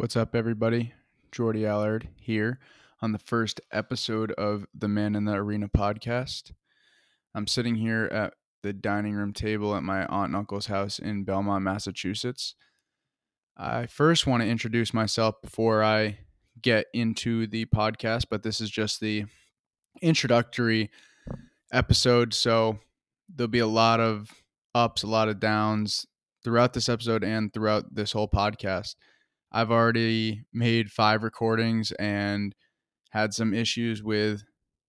What's up, everybody? Jordy Allard here on the first episode of the Man in the Arena podcast. I'm sitting here at the dining room table at my aunt and uncle's house in Belmont, Massachusetts. I first want to introduce myself before I get into the podcast, but this is just the introductory episode. So there'll be a lot of ups, a lot of downs throughout this episode and throughout this whole podcast. I've already made five recordings and had some issues with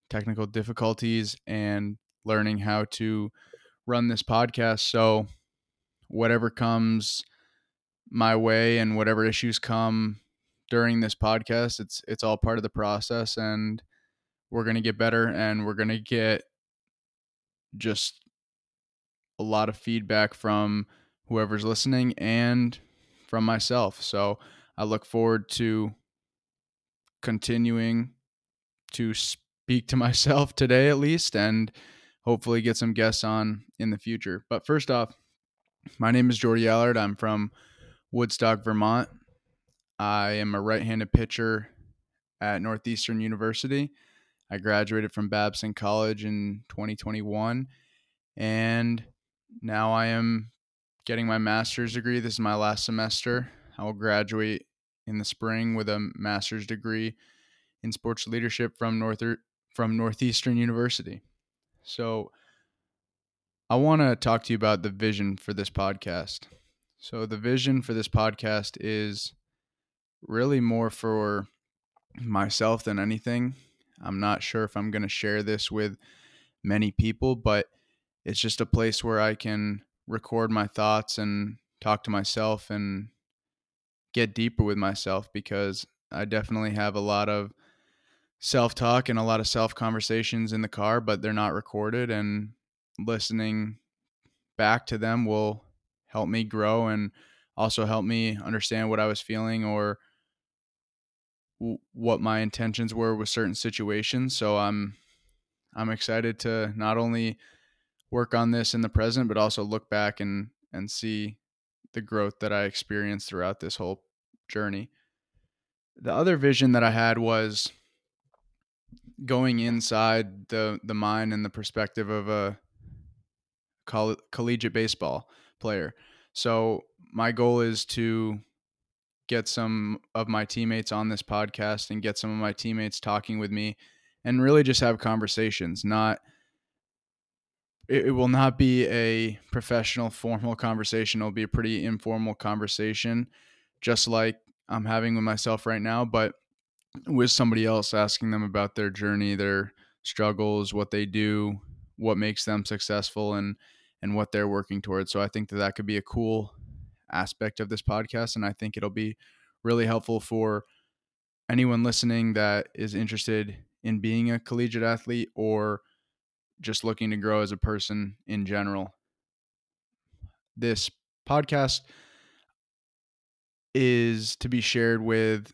technical difficulties and learning how to run this podcast. So, whatever comes my way and whatever issues come during this podcast, it's it's all part of the process and we're going to get better and we're going to get just a lot of feedback from whoever's listening and from myself. So I look forward to continuing to speak to myself today, at least, and hopefully get some guests on in the future. But first off, my name is Jordy Allard. I'm from Woodstock, Vermont. I am a right handed pitcher at Northeastern University. I graduated from Babson College in 2021, and now I am getting my master's degree. This is my last semester. I will graduate in the spring with a master's degree in sports leadership from North from Northeastern University. So I want to talk to you about the vision for this podcast. So the vision for this podcast is really more for myself than anything. I'm not sure if I'm going to share this with many people, but it's just a place where I can record my thoughts and talk to myself and get deeper with myself because I definitely have a lot of self talk and a lot of self conversations in the car, but they're not recorded. And listening back to them will help me grow and also help me understand what I was feeling or what my intentions were with certain situations. So I'm I'm excited to not only work on this in the present, but also look back and and see the growth that I experienced throughout this whole journey. The other vision that I had was going inside the the mind and the perspective of a coll- collegiate baseball player. So my goal is to get some of my teammates on this podcast and get some of my teammates talking with me and really just have conversations, not it, it will not be a professional formal conversation. It'll be a pretty informal conversation, just like I'm having with myself right now, but with somebody else asking them about their journey, their struggles, what they do, what makes them successful and and what they're working towards. So I think that that could be a cool aspect of this podcast and I think it'll be really helpful for anyone listening that is interested in being a collegiate athlete or just looking to grow as a person in general. This podcast is to be shared with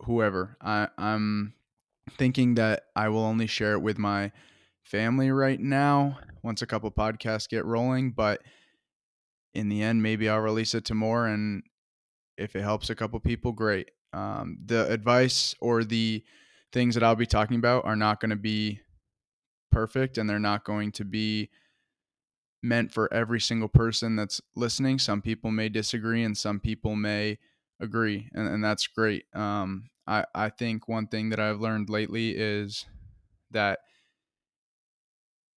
whoever. I, I'm thinking that I will only share it with my family right now once a couple podcasts get rolling, but in the end, maybe I'll release it to more. And if it helps a couple people, great. Um, the advice or the things that I'll be talking about are not going to be perfect and they're not going to be meant for every single person that's listening. Some people may disagree and some people may agree, and, and that's great. Um, I, I think one thing that I've learned lately is that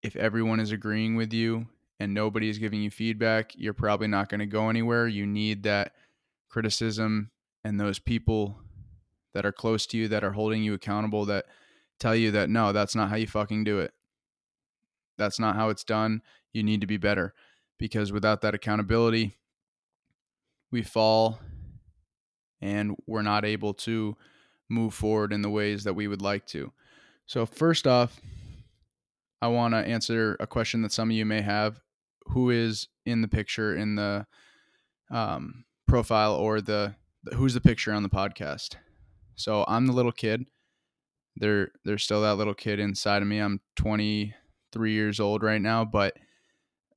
if everyone is agreeing with you and nobody is giving you feedback, you're probably not going to go anywhere. You need that criticism and those people that are close to you that are holding you accountable that tell you that no, that's not how you fucking do it. That's not how it's done. You need to be better because without that accountability, we fall and we're not able to move forward in the ways that we would like to. So, first off, I want to answer a question that some of you may have who is in the picture in the um, profile or the, who's the picture on the podcast. So I'm the little kid. There, there's still that little kid inside of me. I'm 20, three years old right now, but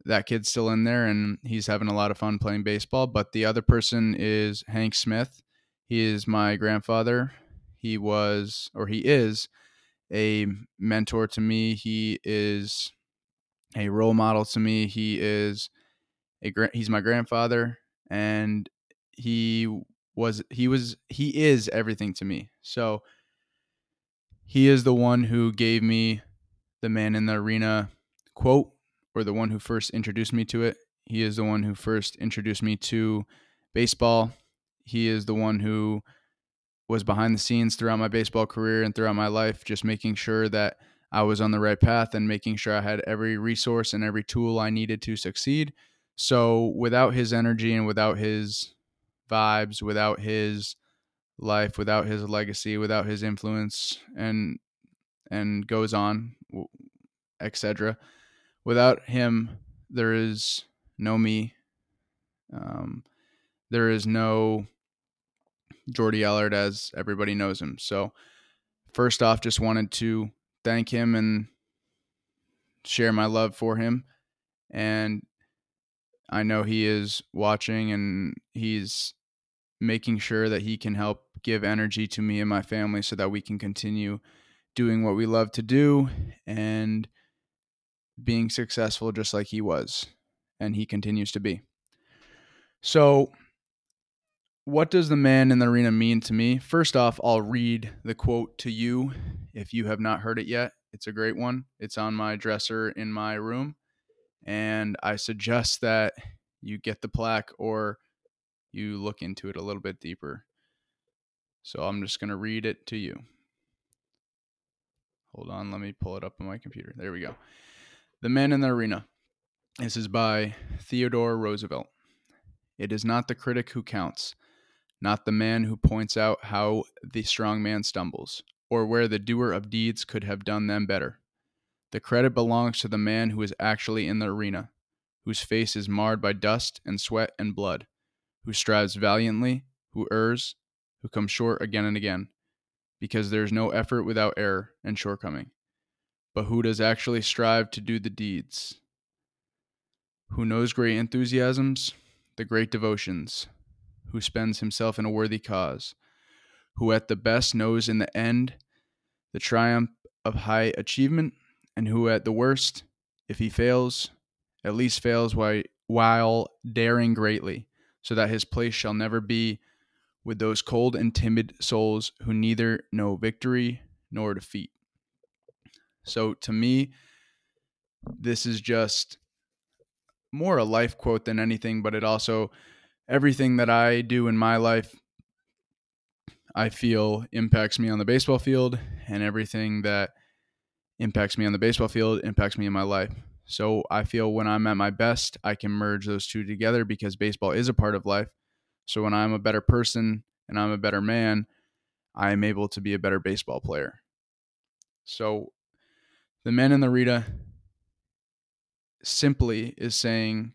that kid's still in there and he's having a lot of fun playing baseball. But the other person is Hank Smith. He is my grandfather. He was, or he is, a mentor to me. He is a role model to me. He is a he's my grandfather, and he was he was he is everything to me. So he is the one who gave me the man in the arena quote or the one who first introduced me to it. He is the one who first introduced me to baseball. He is the one who was behind the scenes throughout my baseball career and throughout my life, just making sure that I was on the right path and making sure I had every resource and every tool I needed to succeed. So, without his energy and without his vibes, without his life, without his legacy, without his influence, and and goes on, etc. Without him, there is no me. Um, there is no Jordy Allard as everybody knows him. So, first off, just wanted to thank him and share my love for him. And I know he is watching and he's making sure that he can help give energy to me and my family so that we can continue doing what we love to do and being successful just like he was and he continues to be. So, what does the man in the arena mean to me? First off, I'll read the quote to you if you have not heard it yet. It's a great one. It's on my dresser in my room. And I suggest that you get the plaque or you look into it a little bit deeper. So I'm just going to read it to you. Hold on, let me pull it up on my computer. There we go. The Man in the Arena. This is by Theodore Roosevelt. It is not the critic who counts not the man who points out how the strong man stumbles, or where the doer of deeds could have done them better. The credit belongs to the man who is actually in the arena, whose face is marred by dust and sweat and blood, who strives valiantly, who errs, who comes short again and again, because there is no effort without error and shortcoming, but who does actually strive to do the deeds, who knows great enthusiasms, the great devotions, who spends himself in a worthy cause, who at the best knows in the end the triumph of high achievement, and who at the worst, if he fails, at least fails while, daring greatly, so that his place shall never be with those cold and timid souls who neither know victory nor defeat. So to me, this is just more a life quote than anything, but it also everything that I do in my life, I feel impacts me on the baseball field, and everything that impacts me on the baseball field impacts me in my life. So I feel when I'm at my best, I can merge those two together because baseball is a part of life. So when I'm a better person and I'm a better man, I am able to be a better baseball player. So the man in the arena simply is saying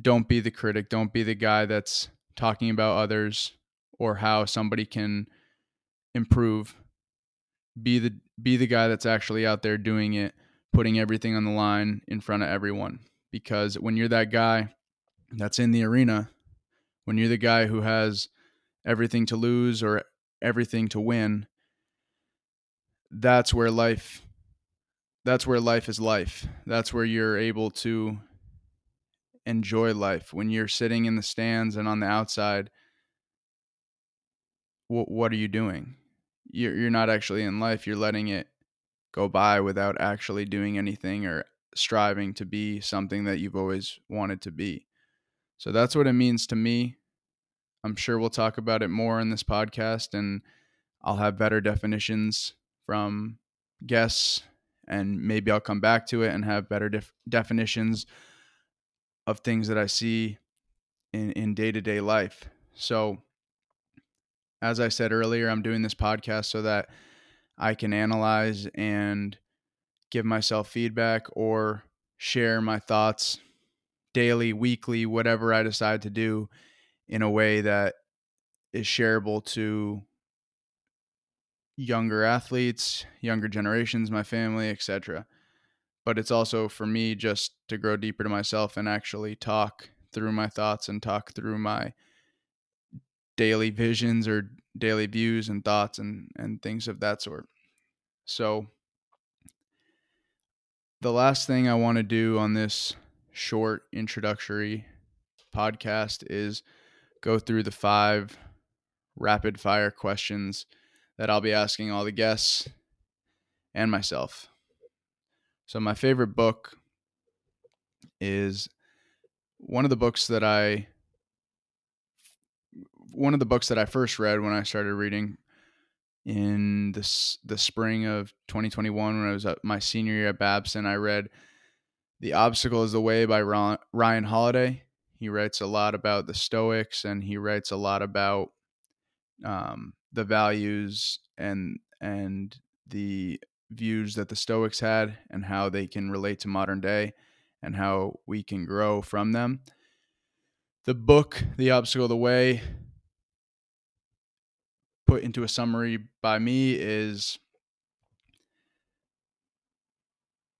don't be the critic. Don't be the guy that's talking about others or how somebody can improve. Be the be the guy that's actually out there doing it, putting everything on the line in front of everyone. Because when you're that guy that's in the arena, when you're the guy who has everything to lose or everything to win, that's where life that's where life is life. That's where you're able to enjoy life. When you're sitting in the stands and on the outside what what are you doing? You're you're not actually in life. You're letting it go by without actually doing anything or striving to be something that you've always wanted to be so that's what it means to me i'm sure we'll talk about it more in this podcast and i'll have better definitions from guests and maybe i'll come back to it and have better def- definitions of things that I see in in day to day life. So, as I said earlier, I'm doing this podcast so that I can analyze and give myself feedback or share my thoughts daily, weekly, whatever I decide to do in a way that is shareable to younger athletes, younger generations, my family, etc but it's also for me just to grow deeper to myself and actually talk through my thoughts and talk through my daily visions or daily views and thoughts and and things of that sort. So the last thing I want to do on this short introductory podcast is go through the five rapid fire questions that I'll be asking all the guests and myself. So, my favorite book is one of the books that I one of the books that I first read when I started reading in this the spring of 2021 when I was at my senior year at Babson. I read "The Obstacle Is the Way" by Ryan Holiday. He writes a lot about the Stoics, and he writes a lot about um, the values and and the views that the Stoics had and how they can relate to modern day and how we can grow from them. The book, The Obstacle of the Way, put into a summary by me is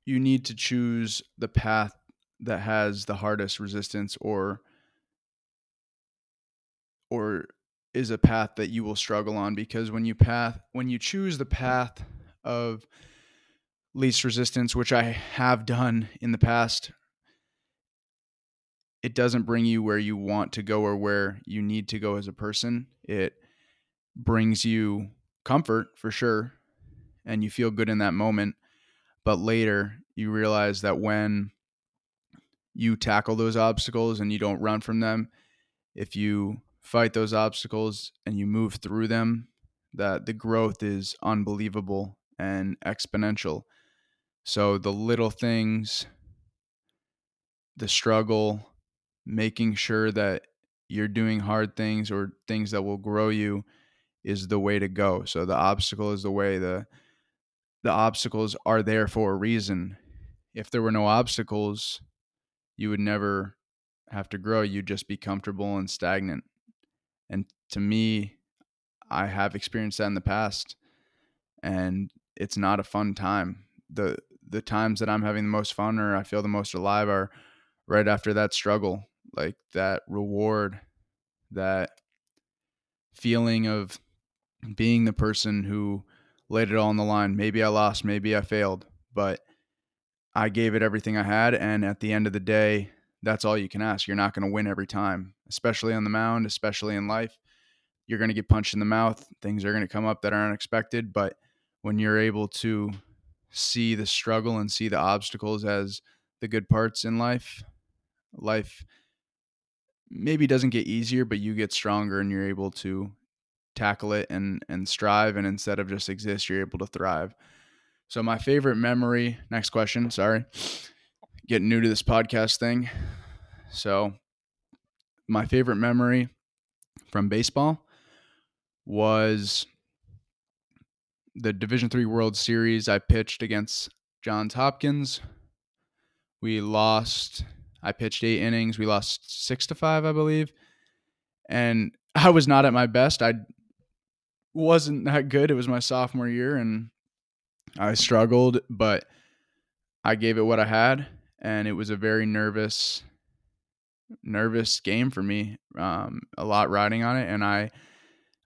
you need to choose the path that has the hardest resistance or or is a path that you will struggle on because when you path when you choose the path of least resistance which I have done in the past it doesn't bring you where you want to go or where you need to go as a person. It brings you comfort for sure and you feel good in that moment but later you realize that when you tackle those obstacles and you don't run from them if you fight those obstacles and you move through them, that the growth is unbelievable and exponential. So the little things, the struggle, making sure that you're doing hard things or things that will grow you is the way to go. So the obstacle is the way the the obstacles are there for a reason. If there were no obstacles, you would never have to grow. You'd just be comfortable and stagnant. And to me, I have experienced that in the past and it's not a fun time. The the times that I'm having the most fun or I feel the most alive are right after that struggle, like that reward, that feeling of being the person who laid it all on the line. Maybe I lost, maybe I failed, but I gave it everything I had and at the end of the day, that's all you can ask. You're not going to win every time, especially on the mound, especially in life. You're going to get punched in the mouth. Things are going to come up that are unexpected. But when you're able to see the struggle and see the obstacles as the good parts in life, life maybe doesn't get easier, but you get stronger and you're able to tackle it and and strive and instead of just exist you're able to thrive so my favorite memory next question sorry getting new to this podcast thing. So, my favorite memory from baseball was the Division 3 World Series I pitched against Johns Hopkins. We lost I pitched 8 innings. We lost 6 to 5, I believe. And I was not at my best. I wasn't that good. It was my sophomore year and I struggled, but I gave it what I had and it was a very nervous nervous game for me um, a lot riding on it and i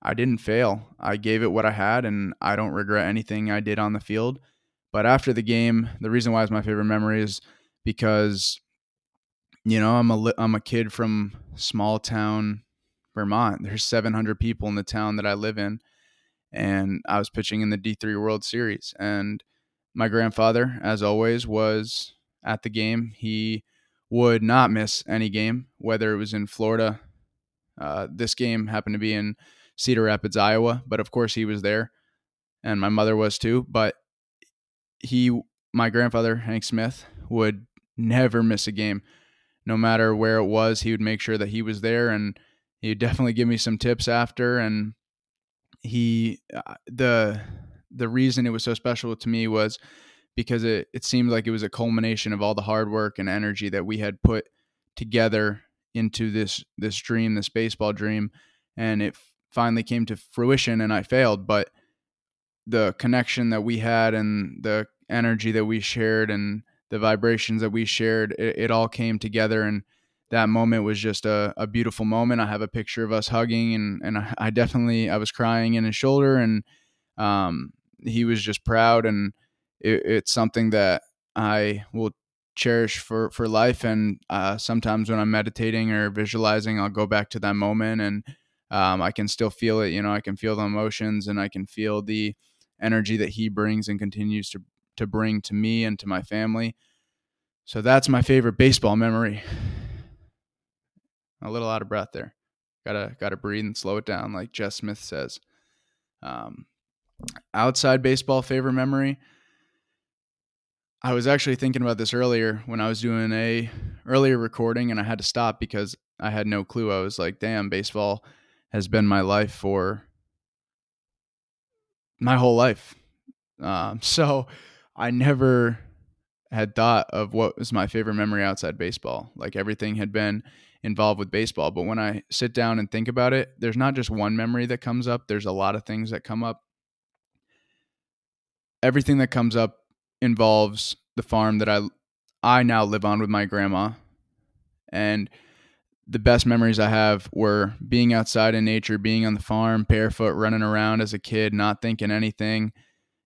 i didn't fail. I gave it what i had and i don't regret anything i did on the field. But after the game the reason why it's my favorite memory is because you know i'm a i'm a kid from small town vermont. There's 700 people in the town that i live in and i was pitching in the d3 world series and my grandfather as always was at the game. He would not miss any game, whether it was in Florida. Uh, this game happened to be in Cedar Rapids, Iowa, but of course he was there, and my mother was too. But he, my grandfather Hank Smith, would never miss a game, no matter where it was. He would make sure that he was there, and he'd definitely give me some tips after. And he, uh, the the reason it was so special to me was because it, it seemed like it was a culmination of all the hard work and energy that we had put together into this this dream, this baseball dream, and it finally came to fruition and I failed, but the connection that we had and the energy that we shared and the vibrations that we shared, it, it all came together and that moment was just a, a beautiful moment. I have a picture of us hugging, and and I, definitely I was crying in his shoulder, and um, he was just proud, and it, it's something that I will cherish for for life. And uh, sometimes when I'm meditating or visualizing, I'll go back to that moment, and um, I can still feel it. You know, I can feel the emotions, and I can feel the energy that he brings and continues to to bring to me and to my family. So that's my favorite baseball memory a little out of breath there. Gotta gotta breathe and slow it down, like Jess Smith says. Um, outside baseball favorite memory. I was actually thinking about this earlier when I was doing a earlier recording, and I had to stop because I had no clue. I was like, "Damn, baseball has been my life for my whole life." Um, so I never had thought of what was my favorite memory outside baseball. Like everything had been involved with baseball. But when I sit down and think about it, there's not just one memory that comes up, there's a lot of things that come up. Everything that comes up involves the farm that I I now live on with my grandma. And the best memories I have were being outside in nature, being on the farm, barefoot, running around as a kid, not thinking anything.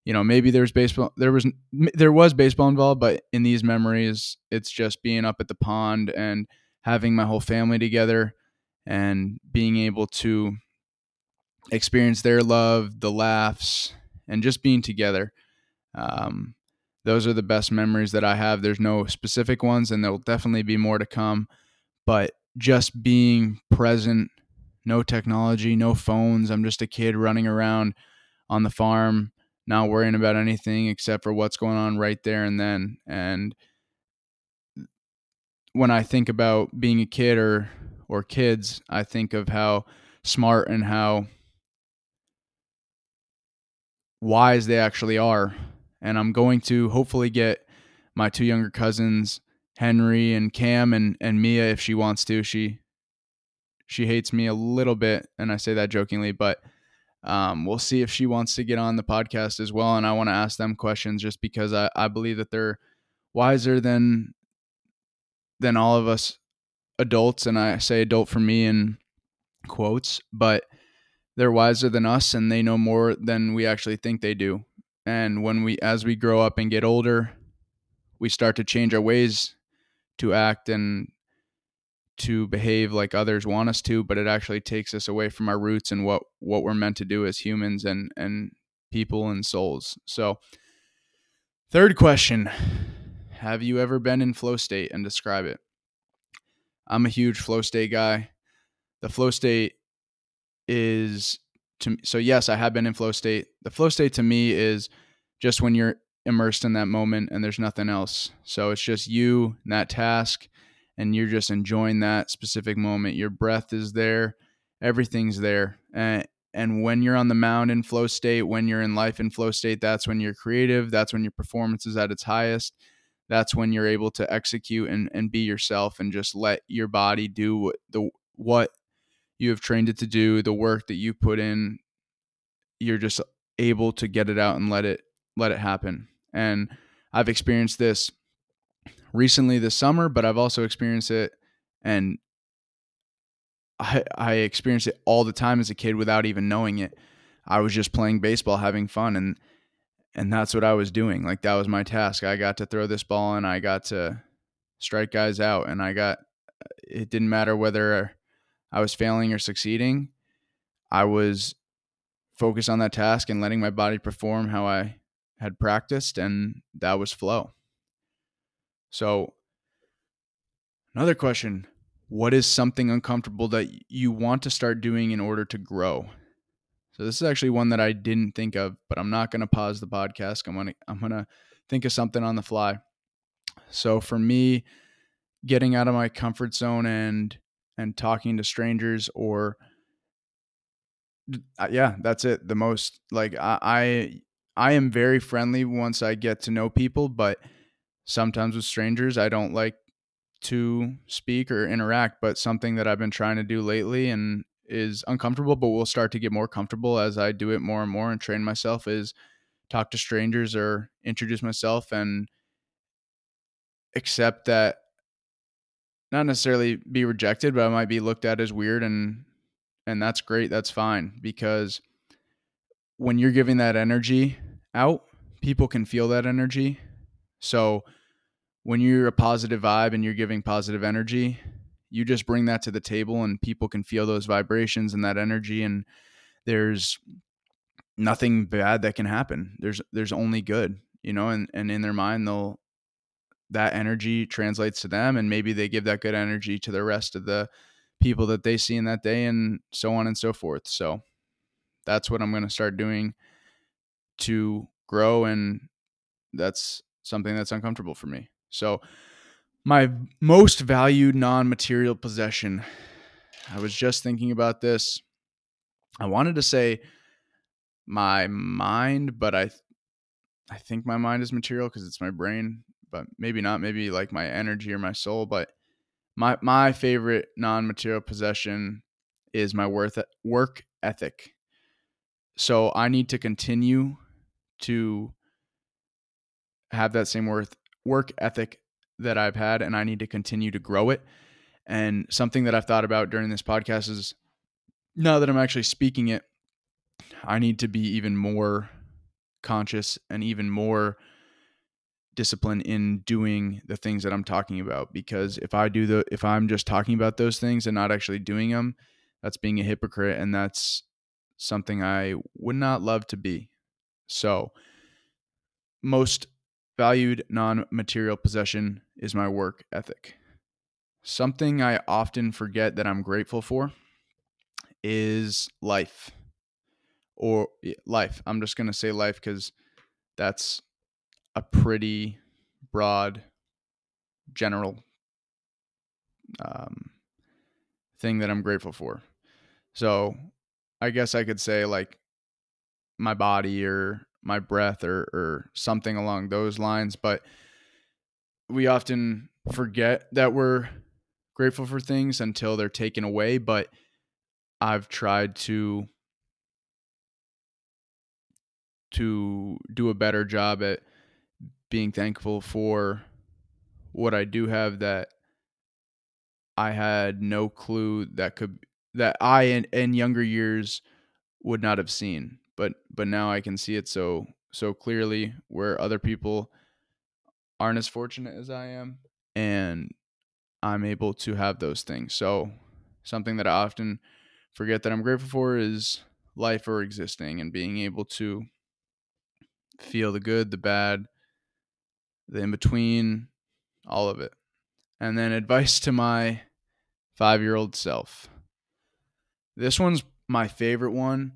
You know, maybe there's baseball, there was there was baseball involved, but in these memories, it's just being up at the pond and having my whole family together and being able to experience their love, the laughs, and just being together. Um, those are the best memories that I have. There's no specific ones, and there'll definitely be more to come. But just being present, no technology, no phones. I'm just a kid running around on the farm, not worrying about anything except for what's going on right there and then. And when I think about being a kid or or kids, I think of how smart and how wise they actually are. And I'm going to hopefully get my two younger cousins, Henry and Cam and and Mia if she wants to. She she hates me a little bit and I say that jokingly, but um, we'll see if she wants to get on the podcast as well. And I want to ask them questions just because I, I believe that they're wiser than than all of us adults, and I say adult for me in quotes, but they're wiser than us and they know more than we actually think they do. And when we, as we grow up and get older, we start to change our ways to act and to behave like others want us to, but it actually takes us away from our roots and what what we're meant to do as humans and and people and souls. So, third question have you ever been in flow state and describe it? I'm a huge flow state guy. The flow state is to me, so yes, I have been in flow state. The flow state to me is just when you're immersed in that moment and there's nothing else. So it's just you and that task and you're just enjoying that specific moment. Your breath is there, everything's there. And and when you're on the mound in flow state, when you're in life in flow state, that's when you're creative, that's when your performance is at its highest that's when you're able to execute and, and be yourself and just let your body do what the what you have trained it to do the work that you put in you're just able to get it out and let it let it happen and i've experienced this recently this summer but i've also experienced it and I, I experienced it all the time as a kid without even knowing it. I was just playing baseball, having fun, and and that's what I was doing. Like that was my task. I got to throw this ball and I got to strike guys out and I got uh, it didn't matter whether I was failing or succeeding. I was focused on that task and letting my body perform how I had practiced and that was flow. So another question, what is something uncomfortable that you want to start doing in order to grow? So this is actually one that I didn't think of, but I'm not going to pause the podcast. I'm going to I'm going to think of something on the fly. So for me, getting out of my comfort zone and and talking to strangers or uh, yeah, that's it. The most like I, I I am very friendly once I get to know people, but sometimes with strangers I don't like to speak or interact, but something that I've been trying to do lately and is uncomfortable, but will start to get more comfortable as I do it more and more and train myself is talk to strangers or introduce myself and accept that not necessarily be rejected, but I might be looked at as weird and and that's great. That's fine because when you're giving that energy out, people can feel that energy. So when you're a positive vibe and you're giving positive energy, you just bring that to the table and people can feel those vibrations and that energy and there's nothing bad that can happen. There's there's only good, you know, and and in their mind they'll that energy translates to them and maybe they give that good energy to the rest of the people that they see in that day and so on and so forth. So that's what I'm going to start doing to grow and that's something that's uncomfortable for me. So my most valued non-material possession. I was just thinking about this. I wanted to say my mind, but I I think my mind is material because it's my brain, but maybe not. Maybe like my energy or my soul. But my my favorite non-material possession is my worth work ethic. So I need to continue to have that same worth work ethic that I've had, and I need to continue to grow it. And something that I've thought about during this podcast is now that I'm actually speaking it, I need to be even more conscious and even more disciplined in doing the things that I'm talking about because if I do the if I'm just talking about those things and not actually doing them that's being a hypocrite and that's something I would not love to be. So most valued non-material possession is my work ethic. Something I often forget that I'm grateful for is life or life. I'm just going to say life because that's a pretty broad, general um, thing that I'm grateful for. So I guess I could say like my body or my breath or, or something along those lines. But we often forget that we're grateful for things until they're taken away. But I've tried to to do a better job at being thankful for what I do have that I had no clue that could that I in, in younger years would not have seen but but now I can see it so so clearly where other people aren't as fortunate as I am and I'm able to have those things. So something that I often forget that I'm grateful for is life or existing and being able to feel the good, the bad, the in between, all of it. And then advice to my five year old self. This one's my favorite one.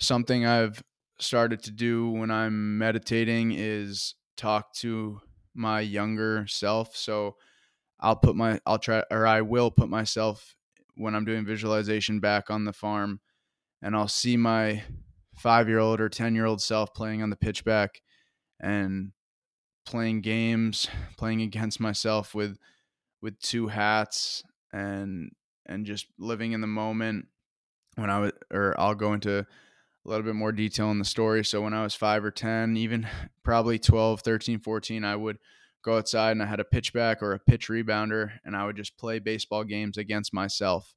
Something I've started to do when I'm meditating is talk to my younger self. So I'll put my, I'll try, or I will put myself when I'm doing visualization back on the farm and I'll see my five year old or 10 year old self playing on the pitchback and playing games, playing against myself with with two hats and and just living in the moment when I was or I'll go into a little bit more detail in the story. So when I was 5 or 10, even probably 12, 13, 14, I would go outside and I had a pitchback or a pitch rebounder and I would just play baseball games against myself.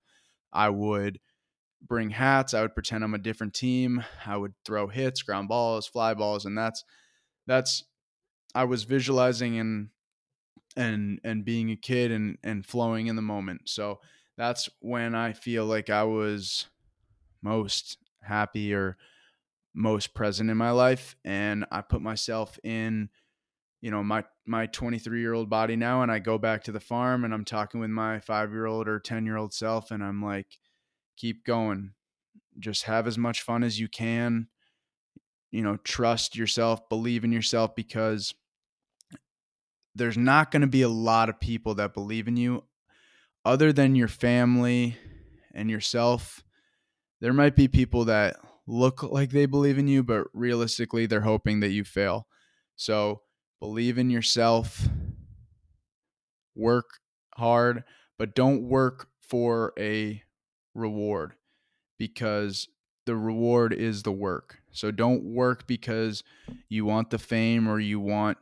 I would bring hats, I would pretend I'm a different team. I would throw hits, ground balls, fly balls and that's that's I was visualizing and and and being a kid and and flowing in the moment. So that's when I feel like I was most happy or most present in my life and I put myself in you know my my 23 year old body now and I go back to the farm and I'm talking with my 5 year old or 10 year old self and I'm like keep going just have as much fun as you can you know trust yourself believe in yourself because there's not going to be a lot of people that believe in you other than your family and yourself. There might be people that look like they believe in you, but realistically, they're hoping that you fail. So believe in yourself, work hard, but don't work for a reward because the reward is the work. So don't work because you want the fame or you want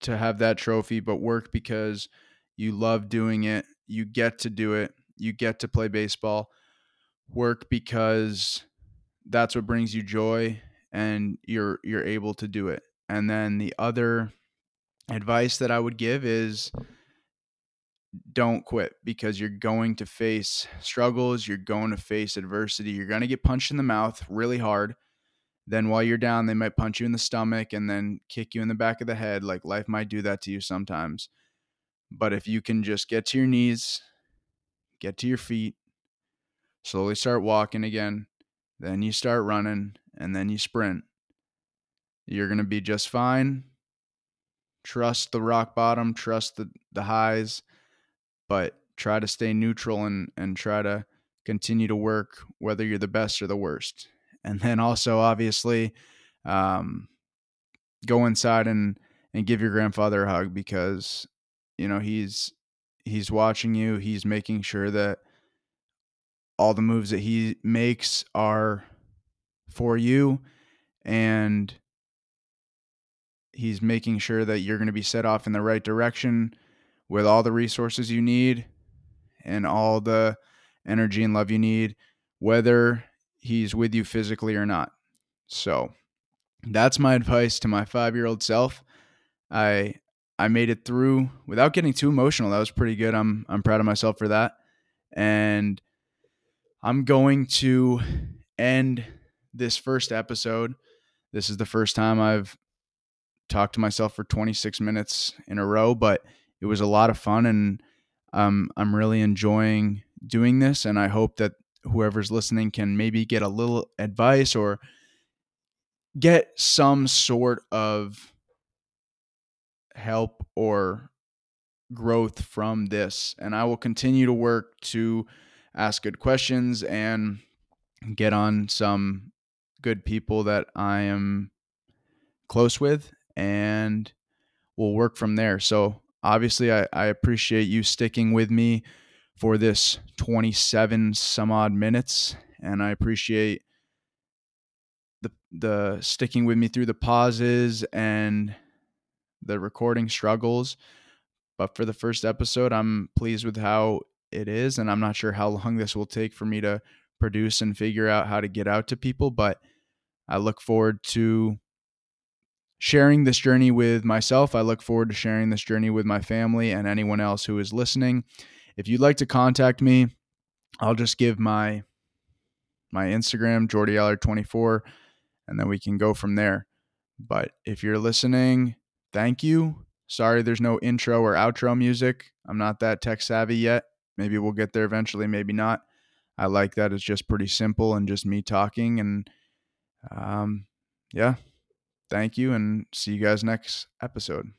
to have that trophy, but work because you love doing it You get to do it. You get to play baseball. Work because that's what brings you joy and you're you're able to do it. And then the other advice that I would give is don't quit because you're going to face struggles, you're going to face adversity, you're going to get punched in the mouth really hard. Then while you're down, they might punch you in the stomach and then kick you in the back of the head. Like life might do that to you sometimes. But if you can just get to your knees, get to your feet, slowly start walking again, then you start running, and then you sprint, you're going to be just fine. Trust the rock bottom, trust the, the highs, but try to stay neutral and, and try to continue to work whether you're the best or the worst. And then also, obviously, um, go inside and, and give your grandfather a hug because, you know, he's he's watching you. He's making sure that all the moves that he makes are for you and he's making sure that you're going to be set off in the right direction with all the resources you need and all the energy and love you need whether he's with you physically or not. So that's my advice to my 5-year-old self. I i made it through without getting too emotional. That was pretty good. I'm i'm proud of myself for that. And i'm going to end this first episode. This is the first time I've talked to myself for 26 minutes in a row, but it was a lot of fun and um, I'm really enjoying doing this. And I hope that whoever's listening can maybe get a little advice or get some sort of help or growth from this. And I will continue to work to ask good questions and get on some good people that I am close with and we'll work from there. So obviously I, I appreciate you sticking with me for this 27 some odd minutes and I appreciate the the sticking with me through the pauses and the recording struggles. But for the first episode, I'm pleased with how it is and I'm not sure how long this will take for me to produce and figure out how to get out to people, but I look forward to sharing this journey with myself. I look forward to sharing this journey with my family and anyone else who is listening. If you'd like to contact me, I'll just give my my Instagram, Jordy Allard 24, and then we can go from there. But if you're listening, thank you. Sorry there's no intro or outro music. I'm not that tech savvy yet. Maybe we'll get there eventually, maybe not. I like that it's just pretty simple and just me talking and um, yeah, thank you and see you guys next episode.